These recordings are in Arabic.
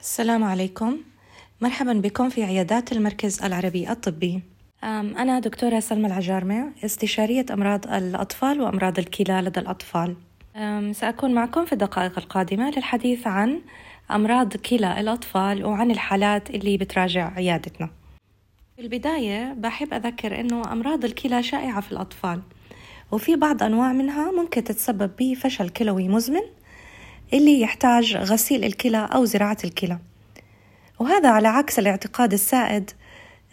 السلام عليكم. مرحبا بكم في عيادات المركز العربي الطبي. أنا دكتورة سلمى العجارمة استشارية أمراض الأطفال وأمراض الكلى لدى الأطفال. سأكون معكم في الدقائق القادمة للحديث عن أمراض كلى الأطفال وعن الحالات اللي بتراجع عيادتنا. في البداية بحب أذكر أنه أمراض الكلى شائعة في الأطفال وفي بعض أنواع منها ممكن تتسبب بفشل كلوي مزمن اللي يحتاج غسيل الكلى أو زراعة الكلى. وهذا على عكس الاعتقاد السائد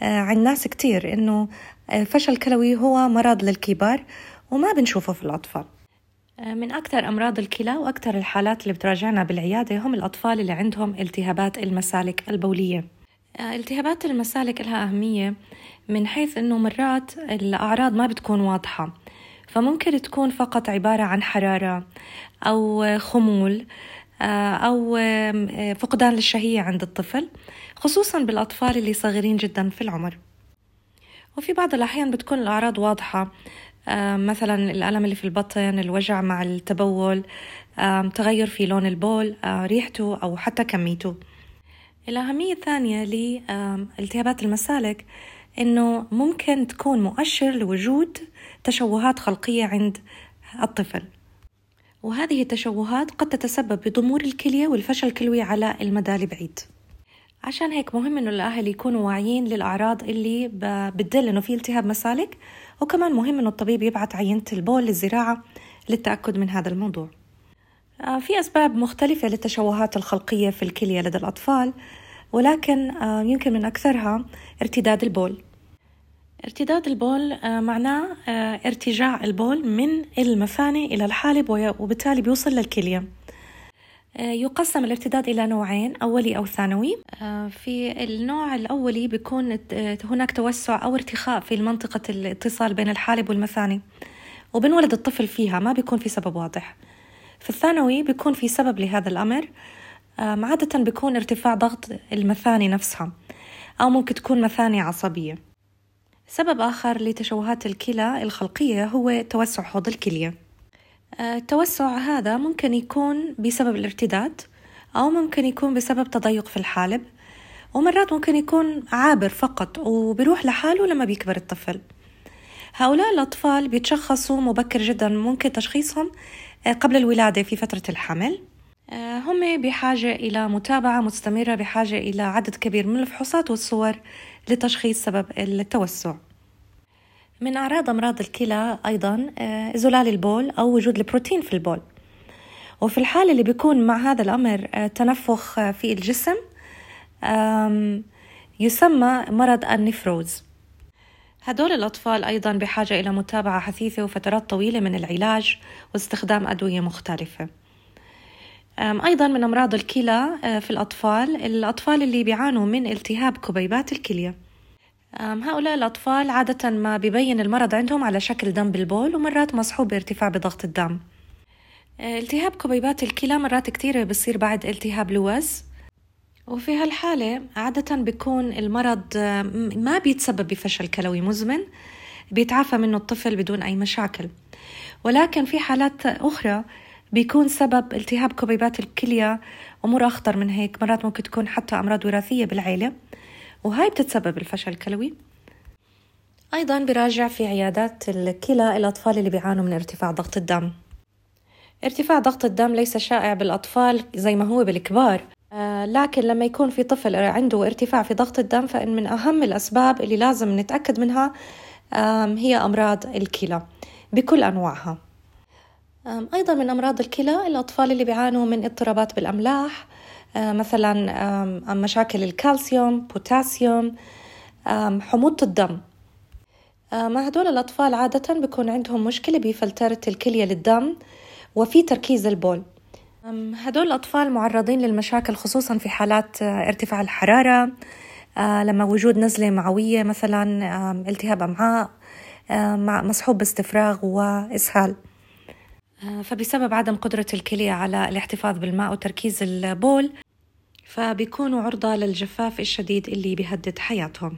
آه، عند ناس كتير إنه آه، فشل كلوي هو مرض للكبار وما بنشوفه في الأطفال. آه، من أكثر أمراض الكلى وأكثر الحالات اللي بتراجعنا بالعيادة هم الأطفال اللي عندهم التهابات المسالك البولية. التهابات المسالك لها أهمية من حيث أنه مرات الأعراض ما بتكون واضحة. فممكن تكون فقط عبارة عن حرارة أو خمول آه، أو فقدان للشهية عند الطفل خصوصا بالأطفال اللي صغيرين جدا في العمر. وفي بعض الأحيان بتكون الأعراض واضحة آه، مثلا الألم اللي في البطن الوجع مع التبول تغير في لون البول آه، ريحته أو حتى كميته. الأهمية الثانية لالتهابات المسالك إنه ممكن تكون مؤشر لوجود تشوهات خلقية عند الطفل. وهذه التشوهات قد تتسبب بضمور الكلية والفشل الكلوي على المدى البعيد. عشان هيك مهم إنه الأهل يكونوا واعيين للأعراض اللي بتدل إنه في التهاب مسالك وكمان مهم إنه الطبيب يبعث عينة البول للزراعة للتأكد من هذا الموضوع. آه، في أسباب مختلفة للتشوهات الخلقية في الكلية لدى الأطفال ولكن آه، يمكن من أكثرها ارتداد البول. ارتداد البول آه، معناه آه، ارتجاع البول من المثانة إلى الحالب وبالتالي بيوصل للكلية. آه، يقسم الارتداد إلى نوعين أولي أو ثانوي. في النوع الأولي بيكون هناك توسع أو ارتخاء في منطقة الاتصال بين الحالب والمثانة وبنولد الطفل فيها ما بيكون في سبب واضح. في الثانوي بيكون في سبب لهذا الأمر عادة بيكون ارتفاع ضغط المثانة نفسها أو ممكن تكون مثانة عصبية. سبب آخر لتشوهات الكلى الخلقية هو توسع حوض الكلية. آه، التوسع هذا ممكن يكون بسبب الارتداد أو ممكن يكون بسبب تضيق في الحالب ومرات ممكن يكون عابر فقط وبيروح لحاله لما بيكبر الطفل. هؤلاء الأطفال بيتشخصوا مبكر جدا ممكن تشخيصهم آه، قبل الولادة في فترة الحمل. آه، هم بحاجة إلى متابعة مستمرة بحاجة إلى عدد كبير من الفحوصات والصور لتشخيص سبب التوسع. من أعراض أمراض الكلى أيضا آه، زلال البول أو وجود البروتين في البول. وفي الحالة اللي بيكون مع هذا الأمر آه، تنفخ في الجسم يسمى مرض النفروز. هدول الأطفال أيضا بحاجة إلى متابعة حثيثة وفترات طويلة من العلاج واستخدام أدوية مختلفة. أيضا من أمراض الكلى آه، في الأطفال. الأطفال اللي بيعانوا من التهاب كبيبات الكلية. هؤلاء الأطفال عادة ما بيبين المرض عندهم على شكل دم بالبول ومرات مصحوب بارتفاع بضغط الدم. آه، التهاب كبيبات الكلى مرات كثيرة بصير بعد التهاب لوز. وفي هالحالة عادة بيكون المرض آه، ما بيتسبب بفشل كلوي مزمن. بيتعافى منه الطفل بدون أي مشاكل. ولكن في حالات أخرى بيكون سبب التهاب كبيبات الكلية أمور أخطر من هيك مرات ممكن تكون حتى أمراض وراثية بالعيلة وهاي بتتسبب الفشل. الكلوي أيضا براجع في عيادات الكلى الأطفال اللي بيعانوا من ارتفاع ضغط الدم. ارتفاع ضغط الدم ليس شائع بالأطفال زي ما هو بالكبار آه لكن لما يكون في طفل عنده ارتفاع في ضغط الدم فإن من أهم الأسباب اللي لازم نتأكد منها هي أمراض الكلى بكل أنواعها. أيضا من أمراض الكلى الأطفال اللي بيعانوا من اضطرابات بالأملاح مثلا مشاكل الكالسيوم بوتاسيوم حموضة الدم. مع هدول الأطفال عادة بيكون عندهم مشكلة بفلترة الكلية للدم وفي تركيز البول. هدول الأطفال معرضين للمشاكل خصوصا في حالات آه، ارتفاع الحرارة آه، لما وجود نزلة معوية مثلا التهاب أمعاء مع مصحوب باستفراغ وإسهال. فبسبب عدم قدرة الكلية على الاحتفاظ بالماء وتركيز البول فبيكونوا عرضة للجفاف الشديد اللي بيهدد حياتهم.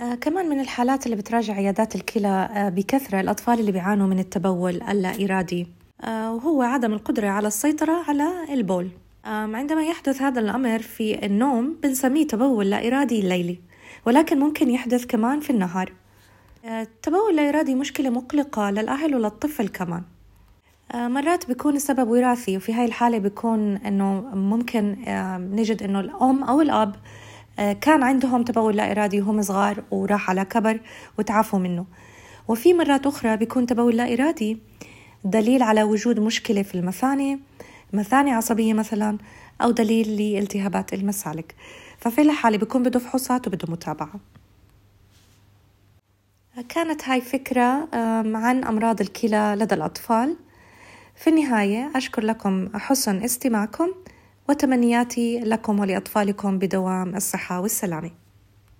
آه كمان من الحالات اللي بتراجع عيادات الكلى آه بكثرة الأطفال اللي بيعانوا من التبول اللا إرادي آه وهو عدم القدرة على السيطرة على البول. عندما يحدث هذا الأمر في النوم بنسميه تبول لا إرادي الليلي ولكن ممكن يحدث كمان في النهار. التبول لا إرادي مشكلة مقلقة للأهل وللطفل كمان؟ مرات بيكون السبب وراثي وفي هاي الحالة بيكون إنه ممكن نجد إنه الأم أو الأب كان عندهم تبول لا إرادي وهم صغار وراح على كبر وتعافوا منه. وفي مرات أخرى بيكون تبول لا إرادي دليل على وجود مشكلة في المثانة مثانة عصبية مثلا أو دليل لالتهابات المسالك. ففي الحالة بيكون بده فحوصات وبده متابعة. كانت هاي فكرة عن أمراض الكلى لدى الأطفال. في النهاية أشكر لكم حسن استماعكم وتمنياتي لكم ولأطفالكم بدوام الصحة والسلامة.